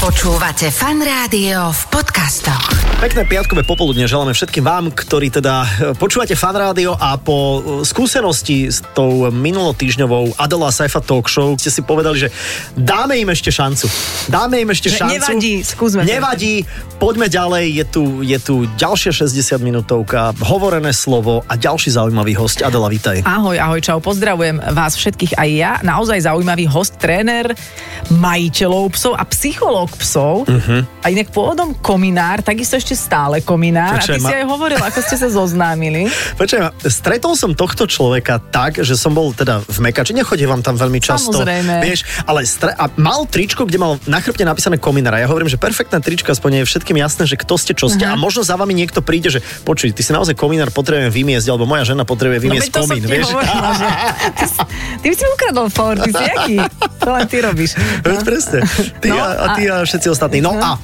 Počúvate fan rádio v podcastoch. Pekné piatkové popoludne želáme všetkým vám, ktorí teda e, počúvate fan rádio a po e, skúsenosti s tou minulotýžňovou Adela Saifa Talk Show ste si povedali, že dáme im ešte šancu. Dáme im ešte Že šancu. nevadí, skúsme. Nevadí, poďme ďalej, je tu, je tu ďalšia 60 minútovka, hovorené slovo a ďalší zaujímavý host. Adela, vítaj. Ahoj, ahoj, čau, pozdravujem vás všetkých aj ja. Naozaj zaujímavý host, tréner majiteľov psov a psychológ psov. Uh-huh. A inak pôvodom kominár, takisto ešte stále kominár. Počkaj, a ty ma- si aj hovoril, ako ste sa zoznámili. Počujem, stretol som tohto človeka tak, že som bol teda v Mekači, nechodí vám tam veľmi často. Samozrejme. Vieš, ale stre- a mal tričko, kde mal na chrbte napísané kominára. Ja hovorím, že perfektné tričko, aspoň je všetkým jasné, že kto ste, čo ste. A možno za vami niekto príde, že počuj, ty si naozaj komínár, potrebujem vymiesť, alebo moja žena potrebuje vymiesť No, to som komín. Vieš? hovorila, že... Ty, ty si ukradol for, ty si? To len ty robíš. Veď presne. Ty No, a, a ty a všetci ostatní. No a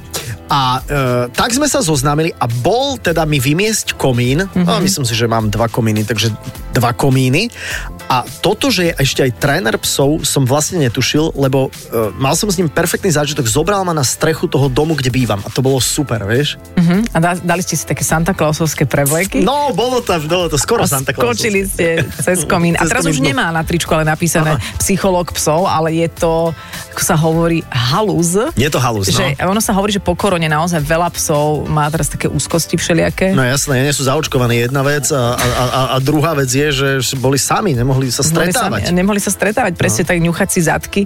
a e, tak sme sa zoznámili a bol teda mi vymiesť komín. Mm-hmm. No, myslím si, že mám dva komíny, takže dva komíny. A toto, že je ešte aj tréner psov, som vlastne netušil, lebo e, mal som s ním perfektný zážitok. Zobral ma na strechu toho domu, kde bývam. A to bolo super, vieš? Uh-huh. A da- dali ste si také Santa Clausovské prevleky? No, bolo to, bolo to skoro a Santa Claus. skočili ste cez komín. A teraz už nemá na tričku, ale napísané psychológ psov, ale je to, ako sa hovorí, halúz. Je to halus, no. Že ono sa hovorí, že po korone naozaj veľa psov má teraz také úzkosti všelijaké. No jasné, nie sú zaočkovaní jedna vec a, a, a, a druhá vec je, že boli sami, nemohli sa Boli stretávať. Sa, nemohli sa stretávať, presne tak ňuchať si zadky.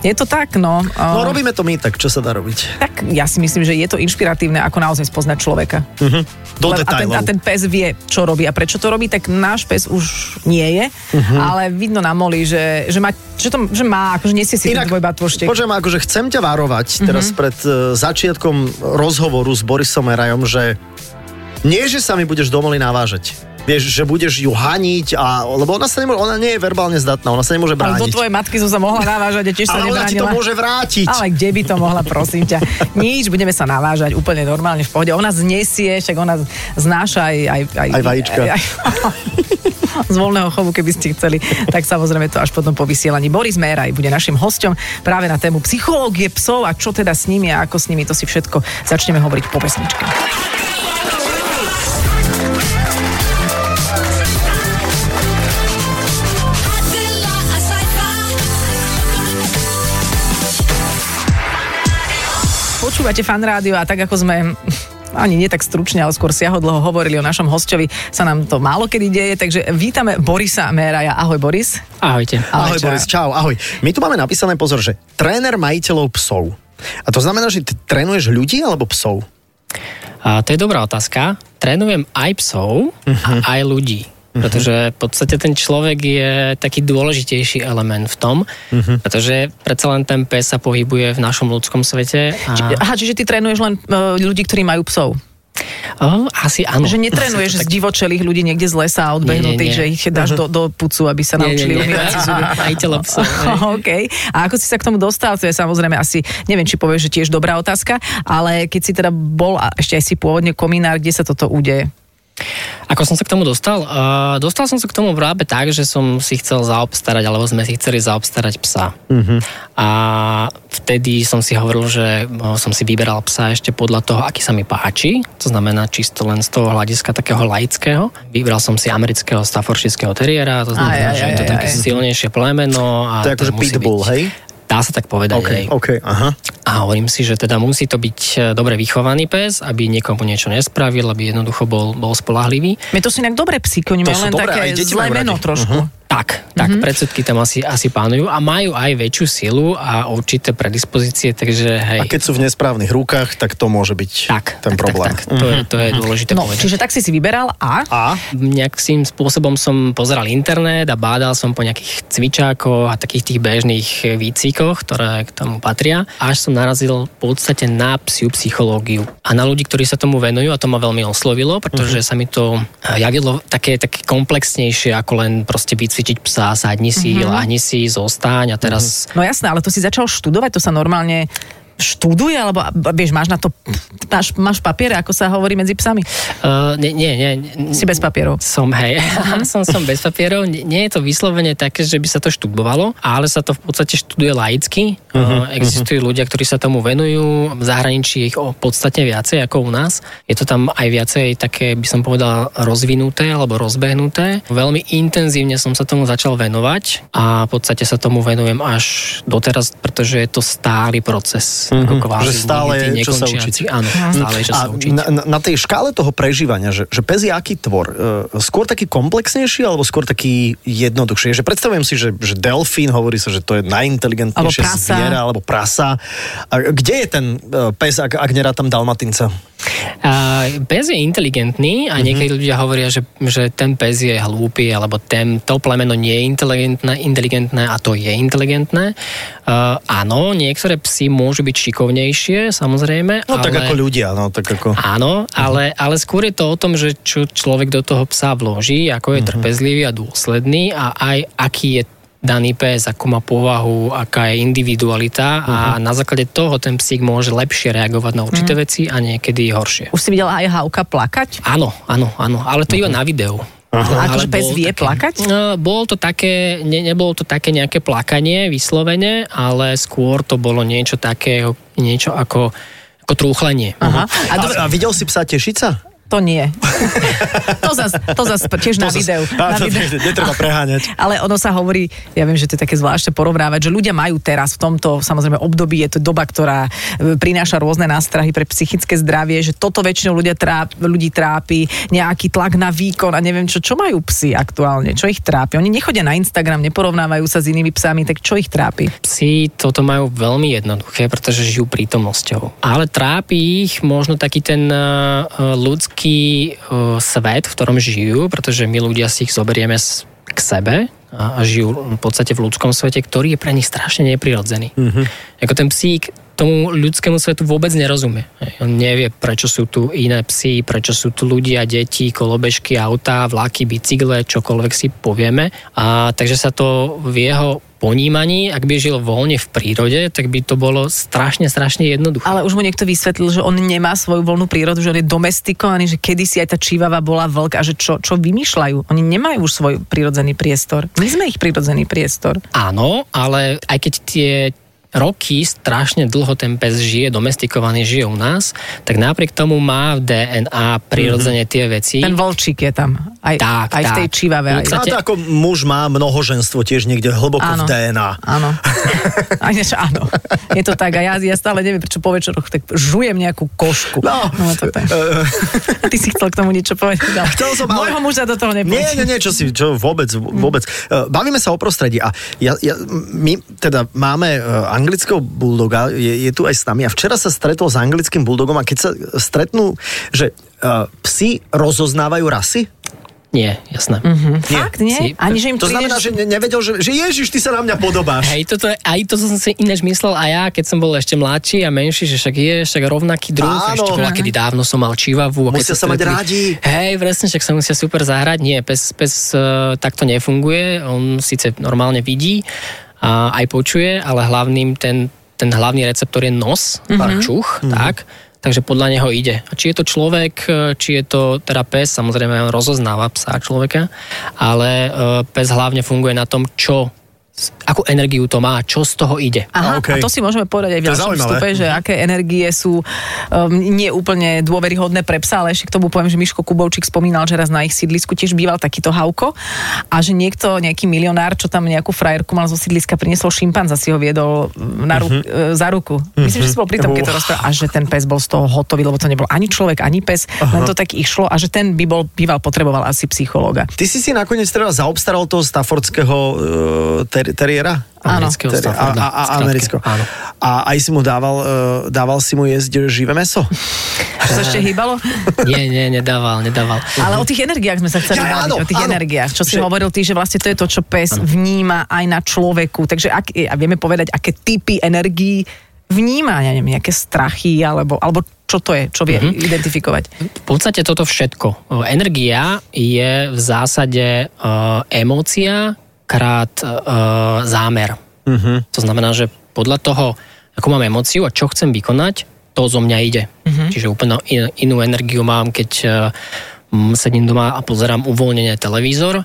Je to tak, no. No robíme to my, tak čo sa dá robiť? tak ja si myslím, že je to inšpiratívne, ako naozaj spoznať človeka. Do Lebo- a, ten, a ten pes vie, čo robí a prečo to robí, tak náš pes už nie je, Mhm. ale vidno na moli, že, že, má, že, to, že má, akože nesie si ten tvoj batvoštek. počujem, akože chcem ťa varovať Mhm. teraz pred uh, začiatkom rozhovoru s Borisom Erajom, že nie, že sa mi budeš domoli navážať. Vieš, že budeš ju haniť, a, lebo ona sa nemôže, ona nie je verbálne zdatná, ona sa nemôže Ale do brániť. tvojej matky som sa mohla navážať a tiež sa Ale ona ti to nebránila. môže vrátiť. Ale kde by to mohla, prosím ťa. Nič, budeme sa navážať úplne normálne v pohode. Ona znesie, však ona znáša aj... Aj, aj, Aj vajíčka. Aj, aj, z voľného chovu, keby ste chceli, tak samozrejme to až potom po vysielaní. Boris Méraj bude našim hosťom práve na tému psychológie psov a čo teda s nimi a ako s nimi, to si všetko začneme hovoriť po pesničke. Počúvate fan rádio a tak ako sme ani nie tak stručne, ale skôr siahodlho hovorili o našom hostovi, sa nám to málo kedy deje, takže vítame Borisa Méraja. Ahoj Boris. Ahojte. Ahoj, čau. Boris, čau, ahoj. My tu máme napísané, pozor, že tréner majiteľov psov. A to znamená, že ty trénuješ ľudí alebo psov? A to je dobrá otázka. Trénujem aj psov uh-huh. a aj ľudí. Pretože v podstate ten človek je taký dôležitejší element v tom, uh-huh. pretože predsa len ten pes sa pohybuje v našom ľudskom svete. A... Aha, čiže ty trénuješ len uh, ľudí, ktorí majú psov. O, asi áno. Že netrénuješ z divočelých ľudí niekde z lesa odbehnutých, že ich dáš do, do pucu, aby sa naučili umývať si zuby. Majiteľa psov. OK. A ako si sa k tomu dostal, to je samozrejme asi, neviem, či povieš, že tiež dobrá otázka, ale keď si teda bol a ešte aj si pôvodne komínár, kde sa toto udeje? Ako som sa k tomu dostal? Uh, dostal som sa k tomu práve tak, že som si chcel zaobstarať, alebo sme si chceli zaobstarať psa. Uh-huh. A vtedy som si hovoril, že uh, som si vyberal psa ešte podľa toho, aký sa mi páči. To znamená čisto len z toho hľadiska takého laického. Vybral som si amerického staffordshire terriera, to znamená, Aj, aj, že je to aj, také aj. silnejšie plemeno. A To je akože pitbull, byť- hej? Dá sa tak povedať, OK, hej. OK, aha. A hovorím si, že teda musí to byť e, dobre vychovaný pes, aby niekomu niečo nespravil, aby jednoducho bol, bol spolahlivý. My to sú inak dobré psyky, oni majú len dobré, také zlé meno radi. trošku. Tak, tak, mm-hmm. predsudky tam asi, asi pánujú a majú aj väčšiu silu a určité predispozície, takže hej. A keď sú v nesprávnych rukách, tak to môže byť tak, ten tak, problém. Tak, tak, to, je, to je dôležité No, povedať. čiže tak si si vyberal a... A? Nejakým spôsobom som pozeral internet a bádal som po nejakých cvičákoch a takých tých bežných výcvikoch, ktoré k tomu patria. Až som narazil v podstate na psiu psychológiu a na ľudí, ktorí sa tomu venujú a to ma veľmi oslovilo, pretože sa mi to eh, javilo také, také komplexnejšie ako len proste vycvičiť psa, sadni si, mm-hmm. láhni si, zostaň a teraz No jasné, ale to si začal študovať, to sa normálne študuje, alebo vieš, máš na to, máš, máš papiere, ako sa hovorí medzi psami? Uh, nie, nie, nie. Si bez papierov. Som, hej, som, som bez papierov. Nie, nie je to vyslovene také, že by sa to študovalo, ale sa to v podstate študuje laicky. Uh, existujú ľudia, ktorí sa tomu venujú. V zahraničí je ich o podstatne viacej ako u nás. Je to tam aj viacej také, by som povedal, rozvinuté alebo rozbehnuté. Veľmi intenzívne som sa tomu začal venovať a v podstate sa tomu venujem až doteraz, pretože je to stály proces. Ako kvázi, Že stále nikdy je čo sa učiť. Áno, stále je čo sa učiť. na, na, na tej škále toho prežívania, že, že pes je aký tvor? E, skôr taký komplexnejší alebo skôr taký jednoduchší? Že predstavujem si, že, že delfín, hovorí sa, že to je najinteligentnejšie Alebo prasa. zviera, alebo prasa. A kde je ten e, pes, ak, ak nerá tam dalmatinca? A pes je inteligentný Mhm. a niekedy ľudia hovoria, že, že ten pes je hlúpy alebo ten, to plemeno nie je inteligentné, inteligentné a to je inteligentné. Uh, áno, niektoré psy môžu byť šikovnejšie, samozrejme. No ale... tak ako ľudia, no tak ako... Áno, ale, ale skôr je to o tom, že čo človek do toho psa vloží, ako Mhm. je trpezlivý a dôsledný a aj aký je daný pes, ako má povahu, aká je individualita a Mhm. na základe toho ten psík môže lepšie reagovať na určité veci a niekedy horšie. Už si videla aj Hauka plakať? Áno, áno, áno, ale to iba na videu. A akože pes vie také- plakať? No, bolo to také, ne, nebolo to také nejaké plakanie vyslovene, ale skôr to bolo niečo také, niečo ako, ako trúchlenie. Aha. A, A, a videl si psa tešiť sa? To nie. to zas, to zas tiež na To zas- videu. Á, Na to- videu. netreba preháňať. Ale ono sa hovorí, ja viem, že to je také zvláštne porovnávať, že ľudia majú teraz v tomto samozrejme období, je to doba, ktorá e, prináša rôzne nástrahy pre psychické zdravie, že toto väčšinou ľudia tráp, ľudí trápi, nejaký tlak na výkon a neviem čo. Čo majú psi aktuálne? Čo ich trápi? Oni nechodia na Instagram, neporovnávajú sa s inými psami, tak čo ich trápi? Psi toto majú veľmi jednoduché, pretože žijú prítomnosťou. Ale trápi ich možno taký ten uh, ľudský uh, svet, v ktorom žijú, pretože my ľudia si ich zoberieme k sebe a, a žijú v podstate v ľudskom svete, ktorý je pre nich strašne neprirodzený. Mm-hmm. Ako ten psík tomu ľudskému svetu vôbec nerozumie. On nevie, prečo sú tu iné psy, prečo sú tu ľudia, deti, kolobežky, autá, vlaky, bicykle, čokoľvek si povieme. A takže sa to v jeho ponímaní, ak by žil voľne v prírode, tak by to bolo strašne, strašne jednoduché. Ale už mu niekto vysvetlil, že on nemá svoju voľnú prírodu, že on je domestikovaný, že kedysi aj tá čívava bola vlk a že čo, čo vymýšľajú. Oni nemajú už svoj prirodzený priestor. My sme ich prirodzený priestor. Áno, ale aj keď tie roky, strašne dlho ten pes žije, domestikovaný, žije u nás, tak napriek tomu má v DNA prirodzene tie veci. Ten vlčík je tam. Aj, Tak, aj v tak. tej čívave. Aj. Podstate- ako muž má mnohoženstvo tiež niekde hlboko Áno. v DNA. Áno. Aj niečo, áno. Je to tak. A ja, ja stále neviem, prečo po večeroch tak žujem nejakú košku. No. no to tak. A ty si chcel k tomu niečo povedať. No. Chcel som, ale- muža do toho Nie, nepôjde. nie, nie, čo si, čo vôbec, vôbec. Uh, Bavíme sa o prostredí a ja, ja, my teda máme uh, anglického bulldoga, je, je tu aj s nami a včera sa stretol s anglickým bulldogom a keď sa stretnú, že uh, psi rozoznávajú rasy, Nie, jasné. Hm, Fakt, nie? Si- Ani, že im to znamená, že prídeš- ne, nevedel, že, že Ježiš, ty sa na mňa podobáš. Hej, toto, je- aj to som si ináč myslel aj ja, keď som bol ešte mladší a menší, že však je však rovnaký druh. Áno. Ešte bola, kedy dávno som mal čivavu. a Musia sa mať stretli- rádi. Hej, presne, však sa musia super zahrať. Nie, pes, pes uh, takto nefunguje. On síce normálne vidí a aj počuje, ale hlavným ten, ten hlavný receptor je nos, mm-hmm. čuch, mm-hmm. tak. Takže podľa neho ide. A či je to človek, e, či je to teda pes, samozrejme on rozoznáva psa a človeka, ale e, pes hlavne funguje na tom, čo akú energiu to má, čo z toho ide. Aha, OK. a to si môžeme povedať aj v ďalšom vstupe, že aké energie sú um, nie úplne dôveryhodné pre psa, ale ešte k tomu poviem, že Miško Kubovčík spomínal, že raz na ich sídlisku tiež býval takýto hauko a že niekto, nejaký milionár, čo tam nejakú frajerku mal zo sídliska, priniesol šimpanza, si ho viedol na ruk, uh-huh. za ruku. Myslím, že si bol pri tom, keď to rozprával. A že ten pes bol z toho hotový, lebo to nebol ani človek, ani pes, len to tak išlo a že ten by bol, býval, potreboval asi psychológa. Ty si si nakoniec teda zaobstaral toho staffordského uh, ter- teriéra? Áno. Amerického a, Stafforda, a, a skrátke. amerického. Áno. A aj si mu dával, uh, dával si mu jesť živé meso? Čo sa ešte hýbalo? Nie, nie, nedával, nedával. Ale o tých energiách sme sa chceli Ja, áno, o tých áno. energiách. Čo si Že- hovoril ty, že vlastne to je to, čo pes vníma aj na človeku. Takže ak, a vieme povedať, aké typy energií vníma, ja neviem, nejaké strachy, alebo, alebo čo to je, čo vie mm-hmm. identifikovať. V podstate toto všetko. Energia je v zásade uh, emócia krát uh, zámer. Mhm. To znamená, že podľa toho, akú mám emóciu a čo chcem vykonať, to zo mňa ide. Čiže úplne in- inú energiu mám, keď uh, sedím doma a pozerám uvoľnenie televízor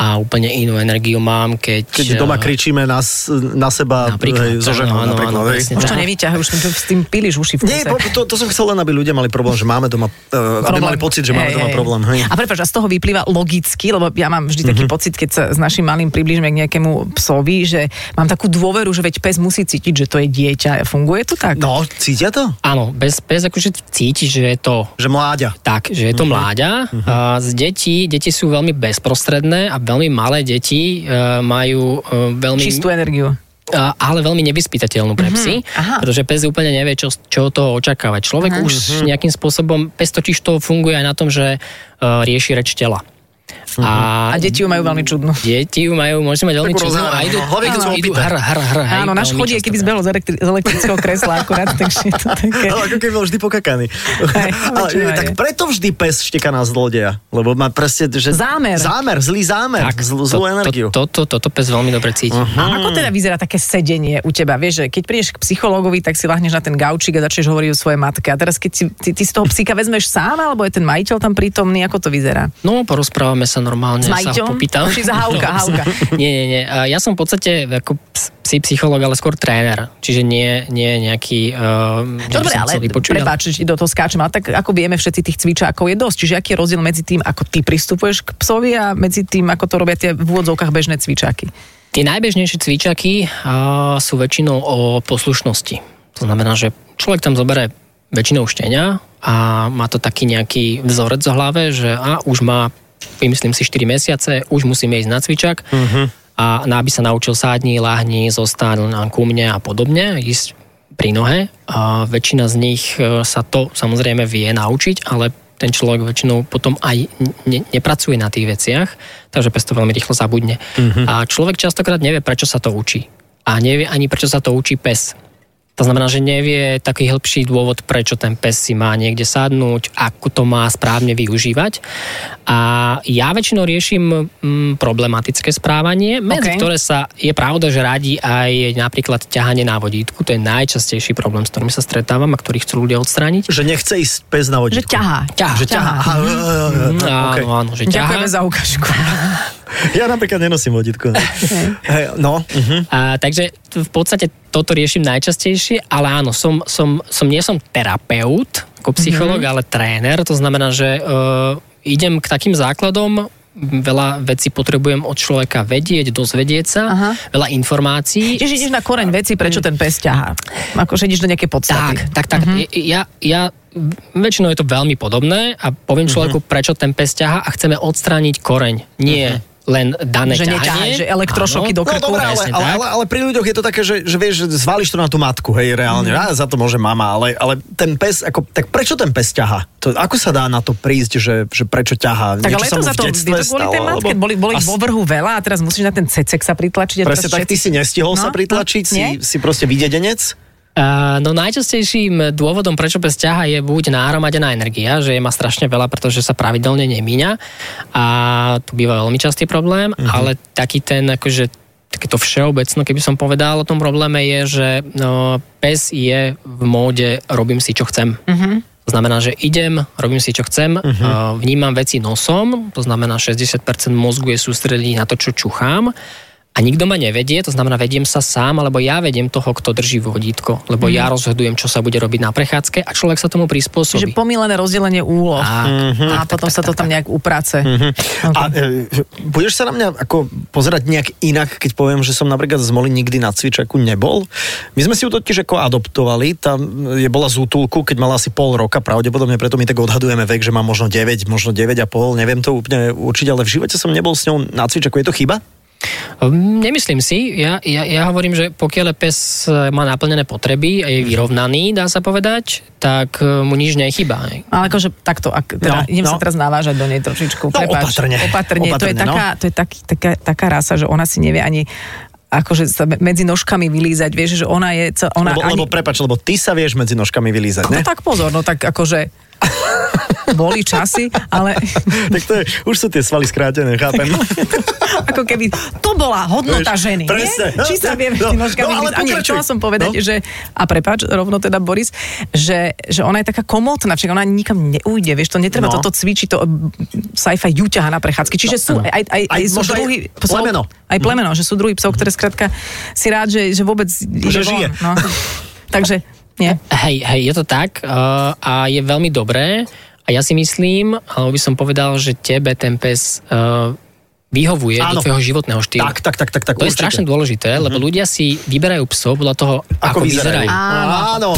a úplne inú energiu mám, keď... Keď doma eh, kričíme na, na seba Napríklad, hej, so ženou áno, napríklad. áno, presne Už to nevyťahaj, už to s tým píliš uši v Nie, kuse. po- to, to som chcel len, aby ľudia mali problém, že máme doma, uh, aby mali pocit, že máme Hej, doma hej. problém. Hej. A prepáč, a z toho vyplýva logicky, lebo ja mám vždy taký pocit, keď sa s našim malým priblížime k nejakému psovi, že mám takú dôveru, že veď pes musí cítiť, že to je dieťa. Funguje to tak? No, cítia to? Áno, bez, bez akože cíti, že je to Že mláďa. tak, že je to mláďa. A z detí, deti sú veľmi bezprostredné a veľmi malé deti e, majú e, veľmi... Čistú energiu. ale veľmi nevyspytateľnú pre psy, aha. pretože pes úplne nevie, čo, čo od toho očakávať. Človek už nejakým spôsobom, pes totiž to funguje aj na tom, že uh, rieši reč tela. A, A deti ju majú veľmi čudnú. deti ju majú, môžeme mať veľmi čudnú a idú, no. Idú hr, hr, hr, hej, Áno, náš chodí, keby zbehol z, elektri- z elektrického kresla akurát, takže to také... Ale ako keby bol vždy pokakaný. Hej, Ale, tak preto vždy pes šteká na zlodeja. Lebo má presne, že... Zámer. Zámer, zlý zámer. Tak, zl, zlú energiu. To, to, to, toto pes veľmi dobre cíti. A ako teda vyzerá také sedenie u teba? Vieš, že keď prídeš k psychológovi, tak si lahneš na ten gaučík a začneš hovoriť o svojej matke. A teraz keď si, ty, ty z toho psíka vezmeš sám, alebo je ten majiteľ tam prítomný, ako to vyzerá? No, porozprávame sa normálne, S sa ho majiteľom? popýtam. Či za hauka, hauka? nie, nie, nie. Ja som v podstate ako ps- psí psychológ, ale skôr tréner. Čiže nie, nie nejaký... Uh, Dobre, ale prepáč, do toho skáčem, ale tak ako vieme, všetci tých cvičákov je dosť. Čiže aký je rozdiel medzi tým, ako ty pristupuješ k psovi a medzi tým, ako to robia tie v úvodzovkách bežné cvičáky? Tie najbežnejšie cvičaky uh, sú väčšinou o poslušnosti. To znamená, že človek tam zoberie väčšinou štenia a má to taký nejaký vzorec v hlave, že a už má, vymyslím si, 4 mesiace, už musíme ísť na cvičak a na, aby sa naučil sádni, láhni, zostať na ku mne a podobne, ísť pri nohe. A väčšina z nich e, sa to samozrejme vie naučiť, ale ten človek väčšinou potom aj ne, nepracuje na tých veciach, takže pes to veľmi rýchlo zabudne. A človek častokrát nevie, prečo sa to učí. A nevie ani, prečo sa to učí pes. To znamená, že nevie taký hĺbší dôvod, prečo ten pes si má niekde sadnúť, ako to má správne využívať. A ja väčšinou riešim mm, problematické správanie, medzi OK. ktoré sa, je pravda, že radí aj napríklad ťahanie na vodítku. To je najčastejší problém, s ktorým sa stretávam a ktorý chcú ľudia odstrániť. Že nechce ísť pes na Že vodítku. ťahá. Ťahá. Že ťahá. Mm, Okay. Áno, áno, že ťahá. Ďakujeme za ukážku. Ja napríklad nenosím vodítku. Hej, no. Uh-huh. A, takže v podstate toto riešim najčastejšie, ale áno, som, som, som nie som terapeut ako psychológ, mm-hmm. ale tréner, to znamená, že uh, idem k takým základom, veľa vecí potrebujem od človeka vedieť, dozvedieť sa, Aha. veľa informácií. Čiže ideš na koreň veci, prečo ten pes ťahá. Akože ideš do nejakej podstaty. Tak, tak, tak. Mm-hmm. Ja, ja, väčšinou je to veľmi podobné a poviem človeku, prečo ten pes ťaha a chceme odstrániť koreň. Nie len dané Že ťahanie. neťahaj, že elektrošoky do No krku. dobré, ale, ale, ale, ale pri ľuďoch je to také, že, že vieš, zvališ to na tú matku, hej, reálne. Mm. za to môže mama, ale, ale ten pes, ako, tak prečo ten pes ťaha? To, ako sa dá na to prísť, že, že prečo ťaha? Tak Niečo ale je sa to mu za v to, je detstve to kvôli tej matke, boli, boli As- vo vrhu veľa a teraz musíš na ten cecek sa pritlačiť. A Presne tak, ty všetci- si nestihol No, sa pritlačiť, no, si, nie? si proste videdenec. No najčastejším dôvodom, prečo pes ťaha, je buď nahromadená energia, že je má strašne veľa, pretože sa pravidelne nemíňa a tu býva veľmi častý problém, uh-huh. ale taký ten akože takéto všeobecno, keby som povedal o tom probléme, je, že no, pes je v móde robím si, čo chcem. Uh-huh. To znamená, že idem, robím si, čo chcem, uh-huh. vnímam veci nosom, to znamená 60% mozgu je sústredený na to, čo čuchám a nikto ma nevedie, to znamená, vediem sa sám, alebo ja vediem toho, kto drží vodítko, lebo ja rozhodujem, čo sa bude robiť na prechádzke a človek sa tomu Čiže prispôsobí. pomílené rozdelenie úloh. Tak, a potom sa to tam nejak uprace. Okay. A e, budeš sa na mňa ako pozerať nejak inak, keď poviem, že som napríklad z Moly nikdy na cvičaku nebol? My sme si ju totiž ako adoptovali, tam je bola z útulku, keď mala asi pol roka, pravdepodobne preto my tak odhadujeme vek, že má možno 9, možno 9,5, neviem to úplne určiť, ale v živote som nebol s ňou na cvičaku. Je to chyba? Um, Nemyslím si, ja, ja, ja hovorím, že pokiaľ pes e, má naplnené potreby a je vyrovnaný, dá sa povedať, tak e, mu nič nechýba. Ale akože takto, ak, teda, No, idem no. sa teraz navážať do nej trošičku. No, Prepáč, opatrne. Opatrne. To je, Opatrne, no. taká, to je taký, taká, taká rasa, že ona si nevie ani akože sa me- medzi nožkami vylízať, vieš, že ona je... Ona Lebo, ani... lebo prepač, lebo ty sa vieš medzi nožkami vylízať, No ne? tak pozor, no tak akože... boli časy, ale Tak to je, už sú tie svaly skrátené, chápem. ako keby to bola hodnota Vieš, ženy. presne. Nie? Či sa vie No, nožkami no, ale no, A nie, chcela som povedať, No. že, a prepáč, rovno teda Boris, že, že ona je taká komotná, však ona nikam neujde, vieš, to netreba No. toto cvičiť, to mm, sci-fi ju ťaha na prechádzky. Čiže sú aj, aj, aj, Aj sú možno aj druhy plemeno. Aj plemeno, že sú druhý psov, ktoré skrátka si rád, že, že vôbec ide žije. von, No. Takže, nie. Hej, hej, je to tak uh, a je veľmi dobré a ja si myslím, alebo by som povedal, že tebe ten pes uh, vyhovuje Áno. do tvojho životného štýlu. Tak, tak, tak, tak, tak To je určite. strašne dôležité, lebo ľudia si vyberajú psov podľa toho, ako, Ako vyzerajú. vyzerajú. Áno.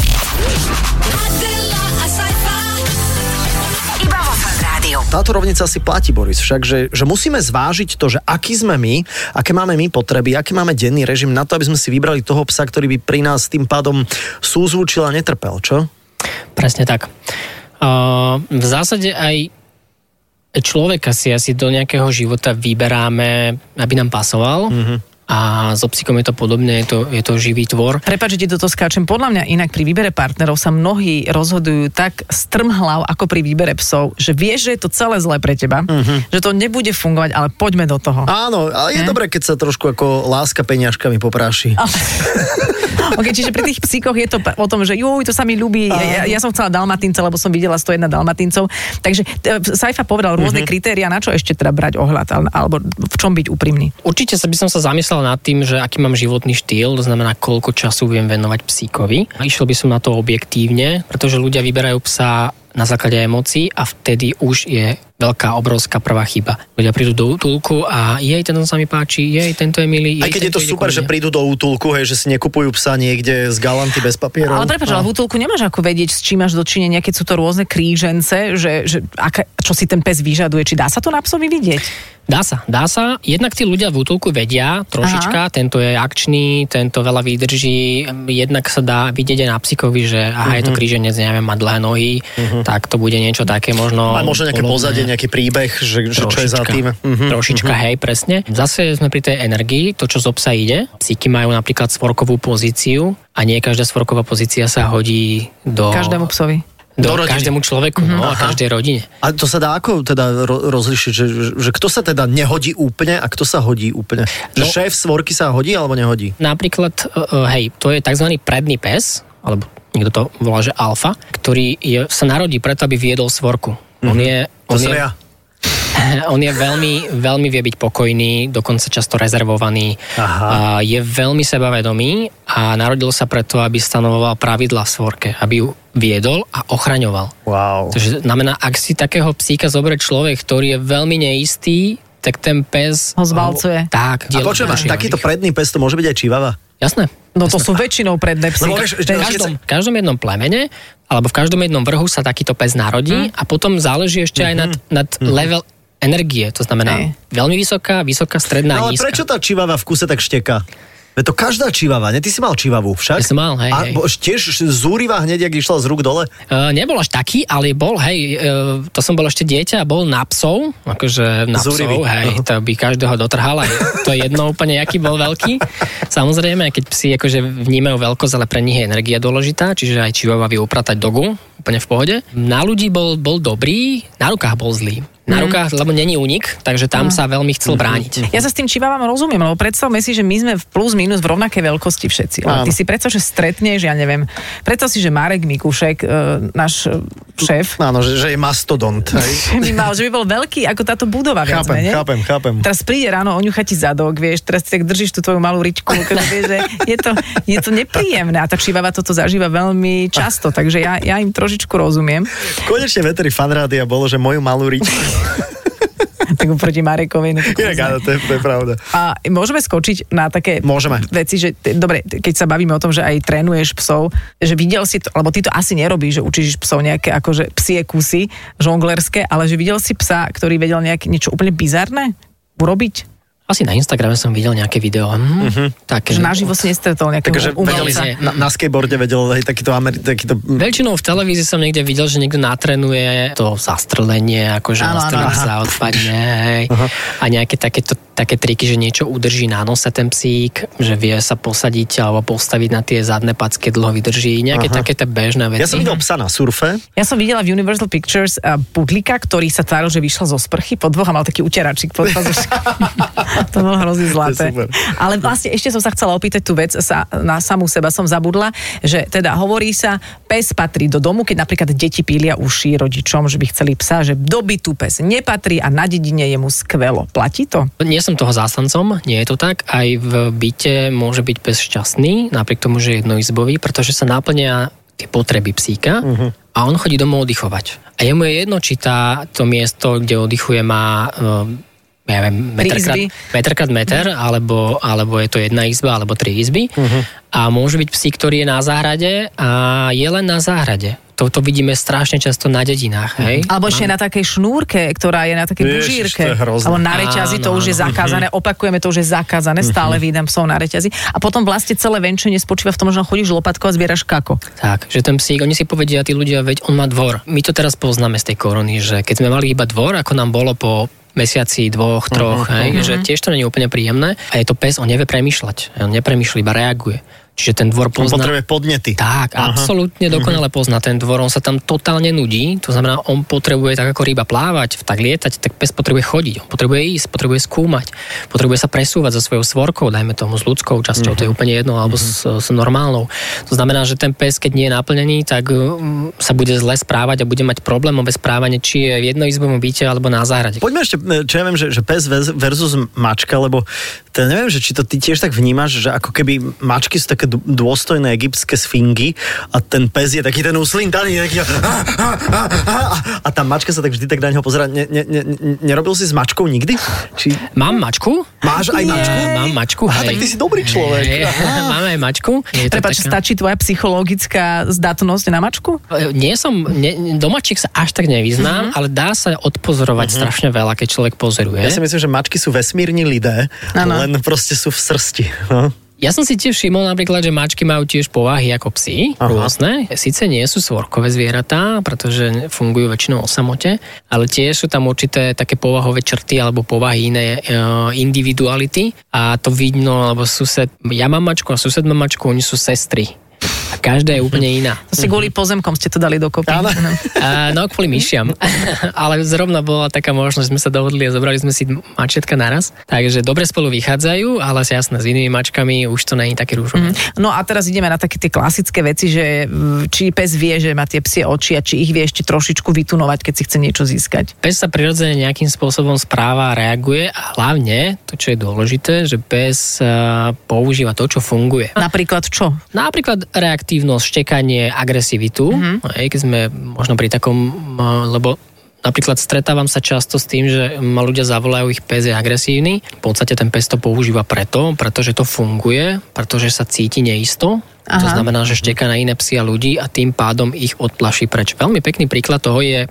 Táto rovnica si platí, Boris, však, že, že musíme zvážiť to, že aký sme my, aké máme my potreby, aký máme denný režim na to, aby sme si vybrali toho psa, ktorý by pri nás tým pádom súzvučil a netrpel, čo? Presne tak. V zásade aj človeka si asi do nejakého života vyberáme, aby nám pasoval. Mm-hmm. A so psíkom je to podobne, je to, je to živý tvor. Prepač, že ti toto skáčem. Podľa mňa inak pri výbere partnerov sa mnohí rozhodujú tak strmhlav ako pri výbere psov, že vieš, že je to celé zlé pre teba, uh-huh. že to nebude fungovať, ale poďme do toho. Áno, ale je Ne? dobré, keď sa trošku ako láska peňažkami popráši. Ok, čiže pri tých psíkoch je to o tom, že juj, to sa mi ľúbi. Ja, ja som chcela dalmatínca, lebo som videla 101 dalmatíncov. Takže e, Saifa povedal rôzne kritéria, na čo ešte teda brať ohľad, al- alebo v čom byť úprimný. Určite sa by som sa zamyslel nad tým, že aký mám životný štýl, to znamená, koľko času viem venovať psíkovi. A išiel by som na to objektívne, pretože ľudia vyberajú psa na základe emócií a vtedy už je veľká, obrovská prvá chyba. Ľudia prídu do útulku a jej, tento sa mi páči, jej, tento je milý. Aj jej, keď je to super, že prídu do útulku, hej, že si nekupujú psa niekde z galanty bez papierov. Ale prepáč, ale v útulku nemáš ako vedieť, s čím máš dočinenia, keď sú to rôzne krížence, že, že aká, čo si ten pes vyžaduje. Či dá sa to na psovi vidieť? Dá sa, dá sa. Jednak tí ľudia v útulku vedia trošička, aha. tento je akčný, tento veľa vydrží. Jednak sa dá vidieť aj na psíkovi, že aha, Mhm. je to kríženec, neviem, má dlhé nohy, tak to bude niečo také možno... A možno nejaké podobné. Pozadie, nejaký príbeh, že, že čo je za tým. Mhm. Trošička, hej, presne. Zase sme pri tej energii, to, čo z obsa ide. Psíky majú napríklad svorkovú pozíciu a nie každá svorková pozícia sa hodí do... Každému psovi. Do, Do rodiny. každému človeku, no, a Aha. každej rodine. A to sa dá ako teda ro- rozlišiť, že, že, že kto sa teda nehodí úplne a kto sa hodí úplne? Že No. šéf svorky sa hodí alebo nehodí? Napríklad, uh, hej, to je tzv. predný pes, alebo niekto to volá, že alfa, ktorý je, sa narodí preto, aby viedol svorku. On je, To on som je, ja. on je veľmi, veľmi vie byť pokojný, dokonca často rezervovaný. Aha. A je veľmi sebavedomý a narodil sa preto, aby stanovoval pravidla v svorke, aby ju viedol a ochraňoval. Wow. Takže znamená, ak si takého psíka zoberie človek, ktorý je veľmi neistý, tak ten pes... Ho zvalcuje. Tak. A počujem, takýto predný pes to môže byť aj čivava? Jasné. No to sú väčšinou predné psy. Lebo vieš, V každom, v každom jednom plemene alebo v každom jednom vrhu sa takýto pes narodí a potom záleží ešte aj nad, nad level energie. To znamená Hej. veľmi vysoká, vysoká, stredná, No, ale nízka. prečo tá čivava v kuse tak šteká? Veď to každá čivava, ne? Ty si mal čivavu však? Ja som mal, hej, A hej. bo- tiež zúriva hneď, jak išla z rúk dole? Uh, nebol až taký, ale bol, hej, uh, to som bol ešte dieťa a bol na psov, akože na Zúrivý. psov, hej, to by každého dotrhal, aj to je jedno úplne, aký bol veľký. Samozrejme, keď psi akože vnímajú veľkosť, ale pre nich je energia dôležitá, čiže aj čivava vie upratať dogu, úplne v pohode. Na ľudí bol, bol dobrý, na rukách bol zlý. Na rukách, lebo není únik, takže tam sa veľmi chcel brániť. Ja sa s tým čivavom rozumiem, lebo predstavme si, že my sme v plus minus v rovnakej veľkosti všetci. Ale ty si predstav, že stretneš, ja neviem, predstav si, že Marek Mikušek, e, náš šéf, Áno, že, že je mastodont. Hej? že by mal, že by bol veľký ako táto budova viac Chápem, menej. chápem, chápem. Teraz príde ráno, oňucha ti zadok, vieš, teraz si tak držíš tú tvoju malú ričku, vieš, že je to, je to nepríjemné a tá čivava toto zažíva veľmi často, takže ja, ja im trošičku rozumiem. Konečne veteri fanrádia bolo, že moju malú ričku. Tak oproti Marekovi. No, Inak áno, to je, to je pravda. A môžeme skočiť na také Môžeme. veci, že t- dobre, keď sa bavíme o tom, že aj trénuješ psov, že videl si to, lebo ty to asi nerobíš, že učíš psov nejaké akože psie kusy, žonglerské, ale že videl si psa, ktorý vedel nejaké niečo úplne bizarné urobiť? Asi na Instagrame som videl nejaké video. Hm, také, Že naživo si nestretol nejakého Takže vedel umelca. si, na, na skateboarde vedel hej, takýto, Ameri- takýto Väčšinou v televízii som niekde videl, že niekto natrenuje to zastrelenie, akože áno, nastrelenie sa odpadne, hej. A nejaké takéto, také triky, že niečo udrží na nose ten psík, že vie sa posadiť alebo postaviť na tie zadné packy, dlho vydrží. Nejaké Aha. také tie bežné veci. Ja som videl psa na surfe. Ja som videla v Universal Pictures uh, pudlika, ktorý sa tváril, že vyšiel zo sprchy po dvoch a mal taký uteračik pod pazuškou. To bolo hrozne zlaté. super. Ale vlastne ešte som sa chcela opýtať tú vec sa, na samú seba som zabudla, že teda hovorí sa, pes patrí do domu, keď napríklad deti pília uši rodičom, že by chceli psa, že do bytu pes nepatrí a na dedine je mu skvelo. Platí to? Nie som toho zástancom, nie je to tak. Aj v byte môže byť pes šťastný, napriek tomu, že je jednoizbový, pretože sa náplnia tie potreby psíka uh-huh. a on chodí domov oddychovať. A jemu je jedno, či tá, to miesto, kde oddychuje, má um, ja neviem, meter krát, meter krát meter, alebo, alebo je to jedna izba, alebo tri izby. Uh-huh. A môže byť psík, ktorý je na záhrade a je len na záhrade. To, to vidíme strašne často na dedinách. Hej? Alebo ešte na takej šnúrke, ktorá je na takej bužírke. Alebo na reťazi, to Áno, už je zakázané. Opakujeme, to už je zakázané. Stále vydám psov na reťazi. A potom vlastne celé venčenie spočíva v tom, že chodíš lopatkou a zbieraš kako. Tak, že ten psík, oni si povedia, tí ľudia, veď on má dvor. My to teraz poznáme z tej korony, že keď sme mali iba dvor, ako nám bolo po mesiaci, dvoch, troch, uh-huh, hej, že tiež to nie je úplne príjemné. A je to pes, on nevie premýšľať. On nepremýšľa, iba reaguje. Čiže ten dvor On pozná... potrebuje podnety. Tak, absolútne dokonale pozná ten dvor, on sa tam totálne nudí, to znamená, on potrebuje tak ako ryba plávať, tak lietať, tak pes potrebuje chodiť, on potrebuje ísť, potrebuje skúmať, potrebuje sa presúvať so svojou svorkou, dajme tomu s ľudskou časťou, to je úplne jedno, alebo s, s normálnou. To znamená, že ten pes, keď nie je naplnený, tak um, sa bude zle správať a bude mať problémové správanie, či je v jednoizbovom byte alebo na záhrade. Poďme ešte, e, čo ja viem, že, že pes versus mačka, lebo to neviem, že či to ty tiež tak vnímaš, že ako keby mačky sú také dô- dôstojné egyptské sfingy a ten pes je taký ten uslintaný, taký a, a, a, a, a tá mačka sa tak vždy tak na neho pozera. Ne, ne, ne, nerobil si s mačkou nikdy? Či Mám mačku? máš aj mačku? Mám mačku, Á, hej. tak ty si dobrý človek. Hej, máme aj mačku. Prepač, taká- stačí tvoja psychologická zdatnosť na mačku? E, Nie som, ne, domačík sa až tak nevyznám, ale dá sa odpozorovať strašne veľa, keď človek pozoruje. Ja si myslím, že mačky sú vesmírni lidé, Áno. len proste sú v srsti. No. Ja som si tiež všimol napríklad, že mačky majú tiež povahy ako psi, Aha. rôzne. Sice nie sú svorkové zvieratá, pretože fungujú väčšinou o samote, ale tiež sú tam určité také povahové črty alebo povahy iné e, individuality a to vidno, lebo sused, ja mám mačku a sused má mačku, oni sú sestry. Každá je úplne iná. Si kvôli pozemkom ste to dali dokopy. Áno. No. Kvôli myšiam. Ale zrovna bola taká možnosť, sme sa dohodli a zobrali sme si mačetka naraz. Takže dobre spolu vychádzajú, ale jasné, s inými mačkami už to není také rúžové. No a teraz ideme na také tie klasické veci, že mm, či pes vie, že má tie psie oči a či ich vie ešte trošičku vytunovať, keď si chce niečo získať. Pes sa prirodzene nejakým spôsobom správa reaguje a hlavne, to čo je dôležité, že pes a, používa to, čo funguje. Napríklad čo? Napríklad reaktívnosť, štekanie, agresivitu, mm-hmm. hej, keď sme možno pri takom, lebo napríklad stretávam sa často s tým, že ma ľudia zavolajú, ich pes je agresívny. V podstate ten pes to používa preto, pretože to funguje, pretože sa cíti neisto. Aha. To znamená, že šteka na iné psy a ľudí a tým pádom ich odplaší preč. Veľmi pekný príklad toho je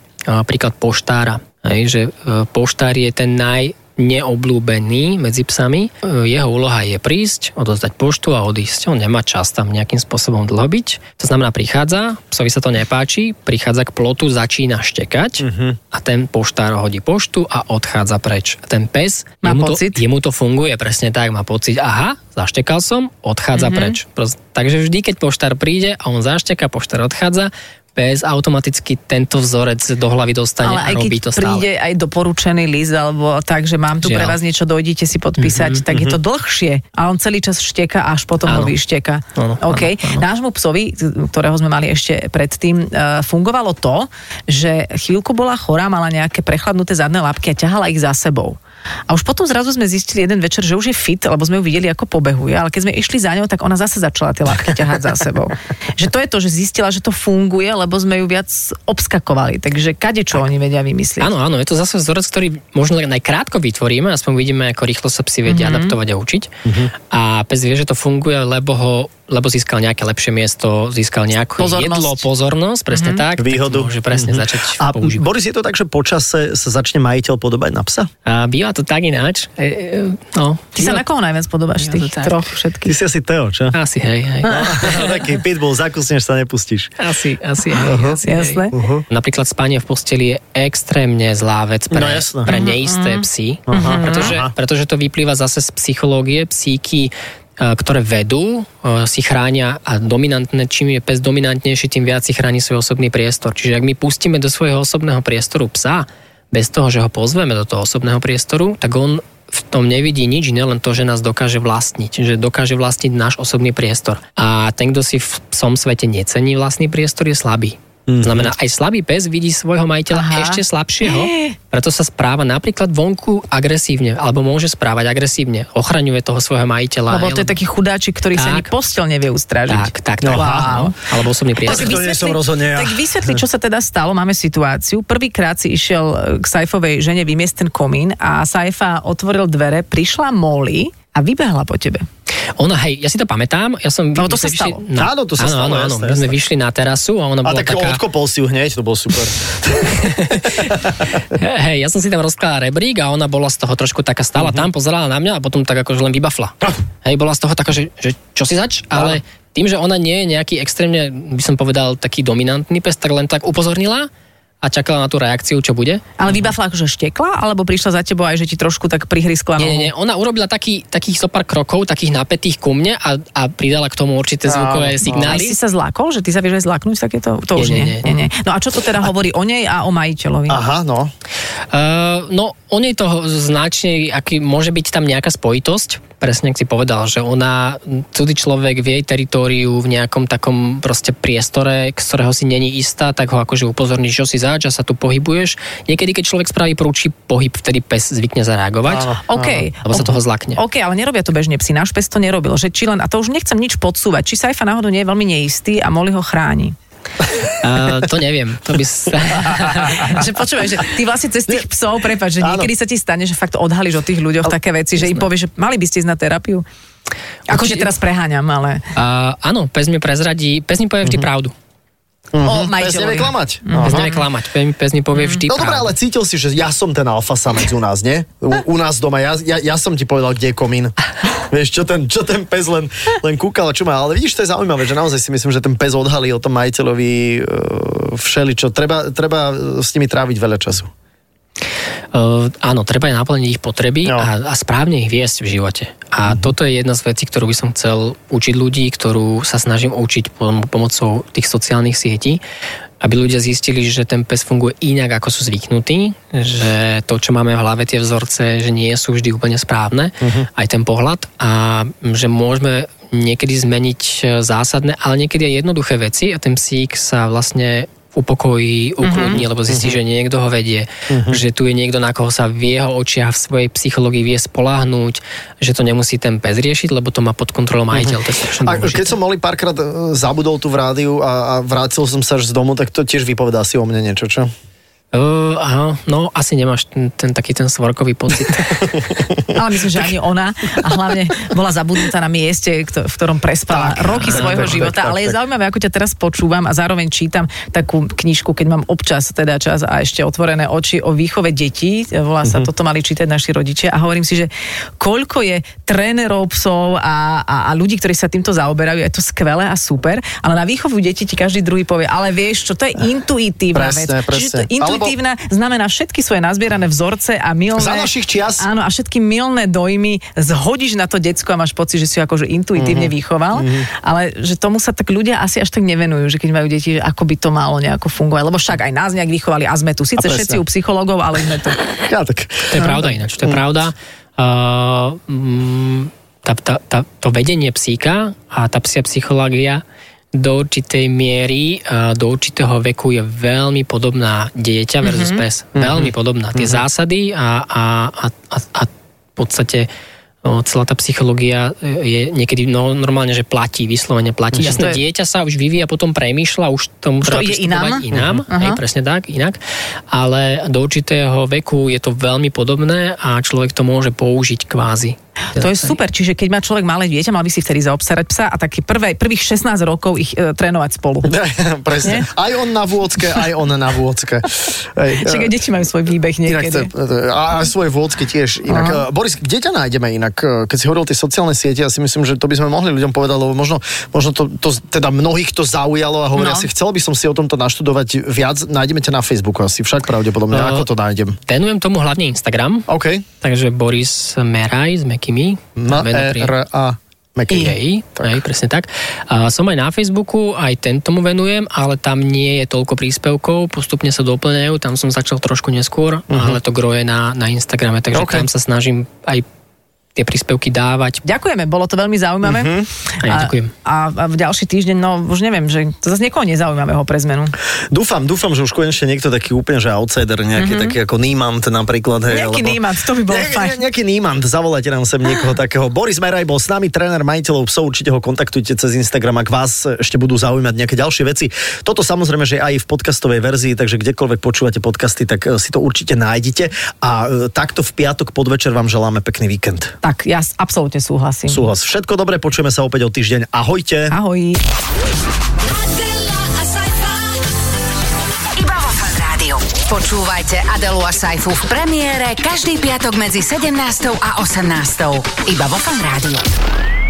príklad poštára. Hej, že e, poštár je ten naj neobľúbený medzi psami. E, Jeho úloha je prísť, odozdať poštu a odísť. On nemá čas tam nejakým spôsobom dlho byť. To znamená, prichádza, psovi sa to nepáči, prichádza k plotu, začína štekať uh-huh. a ten poštár hodí poštu a odchádza preč. A ten pes, Má jemu, pocit? To, jemu to funguje presne tak, má pocit, aha, zaštekal som, odchádza uh-huh. preč. Prost, takže vždy, keď poštár príde a on zašteka, poštár odchádza, pes automaticky tento vzorec do hlavy dostane Ale a keď robí to stále. príde aj doporučený list, alebo tak, že mám tu Žiaľ. pre vás niečo, dojdete si podpísať, mm-hmm, tak je to dlhšie. A on celý čas šteka, až potom ho Áno. vyšteka. Áno, OK. áno, áno. Nášmu psovi, ktorého sme mali ešte predtým, uh, fungovalo to, že chvíľku bola chorá, mala nejaké prechladnuté zadné lápky a ťahala ich za sebou. A už potom zrazu sme zistili jeden večer, že už je fit, lebo sme ju videli, ako pobehuje, ale keď sme išli za ňou, tak ona zase začala tie lápky ťahať za sebou. Že to je to, že zistila, že to funguje, lebo sme ju viac obskakovali. Takže kade čo oni vedia vymyslieť. Áno, áno, je to zase vzorec, ktorý možno len aj krátko vytvoríme, aspoň vidíme, ako rýchlo sa psi vedia mm-hmm. adaptovať a učiť. Mm-hmm. A pes vie, že to funguje, lebo ho lebo získal nejaké lepšie miesto, získal nejaké Pozornosť. jedlo, pozornosť, presne mm-hmm. tak. Výhodu. Tak môže presne mm-hmm. začať A používať. Boris, je to tak, že počase sa začne majiteľ podobať na psa? A býva to tak ináč. E, e, no, Ty sa na koho najviac podobáš tých troch Ty všetkých? si asi Teo, čo? Asi, hej, hej. Taký pitbull, zakusneš sa nepustíš. Asi, asi, hej, asi hej. Jasné. Napríklad spanie v posteli je extrémne zlá vec pre, No jasné. pre neisté psy, pretože, pretože to vyplýva zase z psychológie, psíky ktoré vedú, e, si chránia a dominantné, čím je pes dominantnejší, tým viac si chráni svoj osobný priestor. Čiže ak my pustíme do svojho osobného priestoru psa, bez toho, že ho pozveme do toho osobného priestoru, tak on v tom nevidí nič iné, to, že nás dokáže vlastniť. Čiže dokáže vlastniť náš osobný priestor. A ten, kto si v psom svete necení vlastný priestor, je slabý. Mm-hmm. Znamená, aj slabý pes vidí svojho majiteľa Aha. ešte slabšieho, preto sa správa napríklad vonku agresívne, alebo môže správať agresívne. Ochraňuje toho svojho majiteľa. Lebo to je taký chudáčik, ktorý sa ani Tak. postel nevie Tak, ustrážiť. tak, tak. Wow. No, alebo osobný Tak som rozhodne ja. tak vysvetli, čo sa teda stalo. Máme situáciu. Prvýkrát si išiel k Saifovej žene vymiesť ten komín a Saifa otvoril dvere, prišla Molly a vybehla po tebe. Ona, hej, ja si to pamätám, ja som... No, to sa stalo. Áno, to sa áno, stalo, Áno, áno, jasné, my sme jasné. vyšli na terasu a ona A bola tak taká... odkopol si ju hneď, to bolo super. Hej, ja som si tam rozkladal rebrík a ona bola z toho trošku taká stála uh-huh. tam, pozerala na mňa a potom tak akože len vybafla. Hej, bola z toho taká, že, že čo si zač, ale tým, že ona nie je nejaký extrémne, by som povedal, taký dominantný pes, tak len tak upozornila a čakala na tú reakciu, čo bude. Ale vybafla akože štekla, alebo prišla za tebou aj, že ti trošku tak prihryskla Nie, nie, nie, ona urobila taký, takých zo pár krokov, takých napätých ku mne a, a pridala k tomu určité zvukové Aj signály. si sa zlákol, že ty sa vieš aj zláknuť takéto? To Nie, už nie, nie, nie. nie, nie. No a čo to teda hovorí o nej a o majiteľovi? Aha, no. Uh, no, o nej to značne, aký môže byť tam nejaká spojitosť, presne ak si povedal, že ona, cudzí človek v jej teritóriu, v nejakom takom proste priestore, z ktorého si není istá, tak ho akože upozorní, čo si zač a sa tu pohybuješ. Niekedy, keď človek spraví prúči pohyb, vtedy pes zvykne zareagovať. Áno. OK. Lebo sa toho zlakne. OK, ale nerobia to bežne psi. Náš pes to nerobil. Že či len, a to už nechcem nič podsúvať. Či Saifa náhodou nie je veľmi neistý a Molly ho chráni. Uh, to neviem. To by sa... že počúvaj, že ty vlastne cez tých psov, prepáč, že niekedy sa ti stane, že fakt odhalíš o tých ľuďoch také veci, že im povieš, že mali by ste ísť na terapiu. Akože teraz preháňam, ale Uh, áno, pes mi prezradí, pes mi povie vždy pravdu. o Pes nevie klamať. Pes nevie klamať, pes, mi- povie vždy No pravdu. ale cítil si, že ja som ten alfa samec u nás, nie? U, u nás doma, ja, ja, ja som ti povedal, kde je komín. Vieš, čo ten, čo ten pes len, len kúkal a čo má. Ale vidíš, to je zaujímavé, že naozaj si myslím, že ten pes odhalí o tom majiteľovi uh, všeličo. Treba, treba s nimi tráviť veľa času. Uh, áno, treba aj naplniť ich potreby No. a, a správne ich viesť v živote. A toto je jedna z vecí, ktorú by som chcel učiť ľudí, ktorú sa snažím učiť pom- pomocou tých sociálnych sietí, aby ľudia zistili, že ten pes funguje inak, ako sú zvyknutí, že to, čo máme v hlave, tie vzorce, že nie sú vždy úplne správne, aj ten pohľad a že môžeme niekedy zmeniť e, zásadné, ale niekedy aj jednoduché veci a ten psík sa vlastne upokojí, ukludní, lebo zistí, že niekto ho vedie, že tu je niekto, na koho sa v jeho očiach, v svojej psychológii vie spolahnúť, že to nemusí ten pes riešiť, lebo to má pod kontrolou majiteľ. To je strašne A dôležité. keď som mali párkrát e, zabudol tu v rádiu a, a vrátil som sa až z domu, tak to tiež vypovedá si o mne niečo, čo? Uh, áno, no asi nemáš ten, ten taký ten svorkový pocit. Ale myslím, že ani ona a hlavne bola zabudnutá na mieste, kto- v ktorom prespala Tak, roky tak, svojho tak, života. tak, ale je zaujímavé, ako ťa teraz počúvam a zároveň čítam takú knižku, keď mám občas teda čas a ešte otvorené oči o výchove detí. Volá sa, toto mali čítať naši rodičia a hovorím si, že koľko je trénerov psov a, a, a ľudí, ktorí sa týmto zaoberajú, je to skvelé a super, ale na výchovu detí ti každý druhý povie, ale vieš čo, to je intuitívna Presne, vec. Čiže to presne. Alebo- intuitívna znamená všetky svoje nazbierané vzorce a milné... Za našich čias. Áno, a všetky milné dojmy zhodíš na to decko a máš pocit, že si ho akože intuitívne Mhm. vychoval, ale že tomu sa tak ľudia asi až tak nevenujú, že keď majú deti, že ako by to malo nejako fungovať. Lebo však aj nás nejak vychovali a sme tu. Síce presne. všetci u psychológov, ale sme tu. Ja tak. To je pravda ináč, to je pravda. Uh, mm, tá, tá, tá, to vedenie psíka a tá psia psychológia do určitej miery, a do určitého veku je veľmi podobná dieťa versus mm-hmm. pes. Veľmi podobná. Tie mm-hmm. zásady a, a, a, a, a v podstate o, celá tá psychológia e, je niekedy no, normálne, že platí, vyslovene platí. Mhm. Jasné, je- dieťa sa už vyvíja, potom premýšľa, už tomu Už to ide inám? inám, Mhm. hej, presne tak, inak. Ale do určitého veku je to veľmi podobné a človek to môže použiť kvázi. To je super, čiže keď má človek malé dieťa, mal by si vtedy zaobstarať psa a také prvé, prvých 16 rokov ich e, trénovať spolu. Presne. Nie? Aj on na vôcke, aj on na. Hej, Však e, deti majú svoj výbeh Inak niekedy. to, a aj svoje vôdzky tiež. Inak, uh, Boris, kde ťa nájdeme inak? E, Keď si hovoril o tie sociálne siete, ja si myslím, že to by sme mohli ľuďom povedať, lebo možno, možno to, to, teda mnohých to zaujalo a hovoria No. si, chcel by som si o tomto naštudovať viac. Nájdeme ťa na Facebooku asi však pravdepodobne. No. Ako to nájdem? Venujem tomu hlavne Instagram, OK. takže Boris Meraj s Mekimi. Na Meno pri- R A Meky. Hej, Tak. presne tak. A som aj na Facebooku, aj ten tomu venujem, ale tam nie je toľko príspevkov, postupne sa doplňajú, tam som začal trošku neskôr, ale to groje na, na Instagrame, takže Mhm. OK. tam sa snažím aj tie príspevky dávať. Ďakujeme, bolo to veľmi zaujímavé. Mhm. A ja ďakujem. A, a v ďalší týždeň, no už neviem, že to zase niekoho nezaujímavého pre zmenu. Dúfam, dúfam, že už konečne niekto taký úplne, že outsider, nejaký mm-hmm. taký ako Niemand napríklad. Hej, Nejaký alebo- Niemand, to by bolo Ne- fajn. ne- Nejaký Niemand, zavolajte nám sem niekoho takého. Boris Meraj bol s nami, tréner majiteľov psov, určite ho kontaktujte cez Instagram, ak vás ešte budú zaujímať nejaké ďalšie veci. Toto samozrejme, že aj v podcastovej verzii, takže kdekoľvek počúvate podcasty, tak e, si to určite nájdete. A e, takto v piatok podvečer vám želáme pekný víkend. Tak, ja absolútne súhlasím. Súhlas. Všetko dobré, počujeme sa opäť o týždeň. Ahojte. Ahoj. Iba vo Fan Rádiu. Počúvajte Adelu a Saifu v premiére každý piatok medzi 17. a 18. Iba vo Fan Rádiu.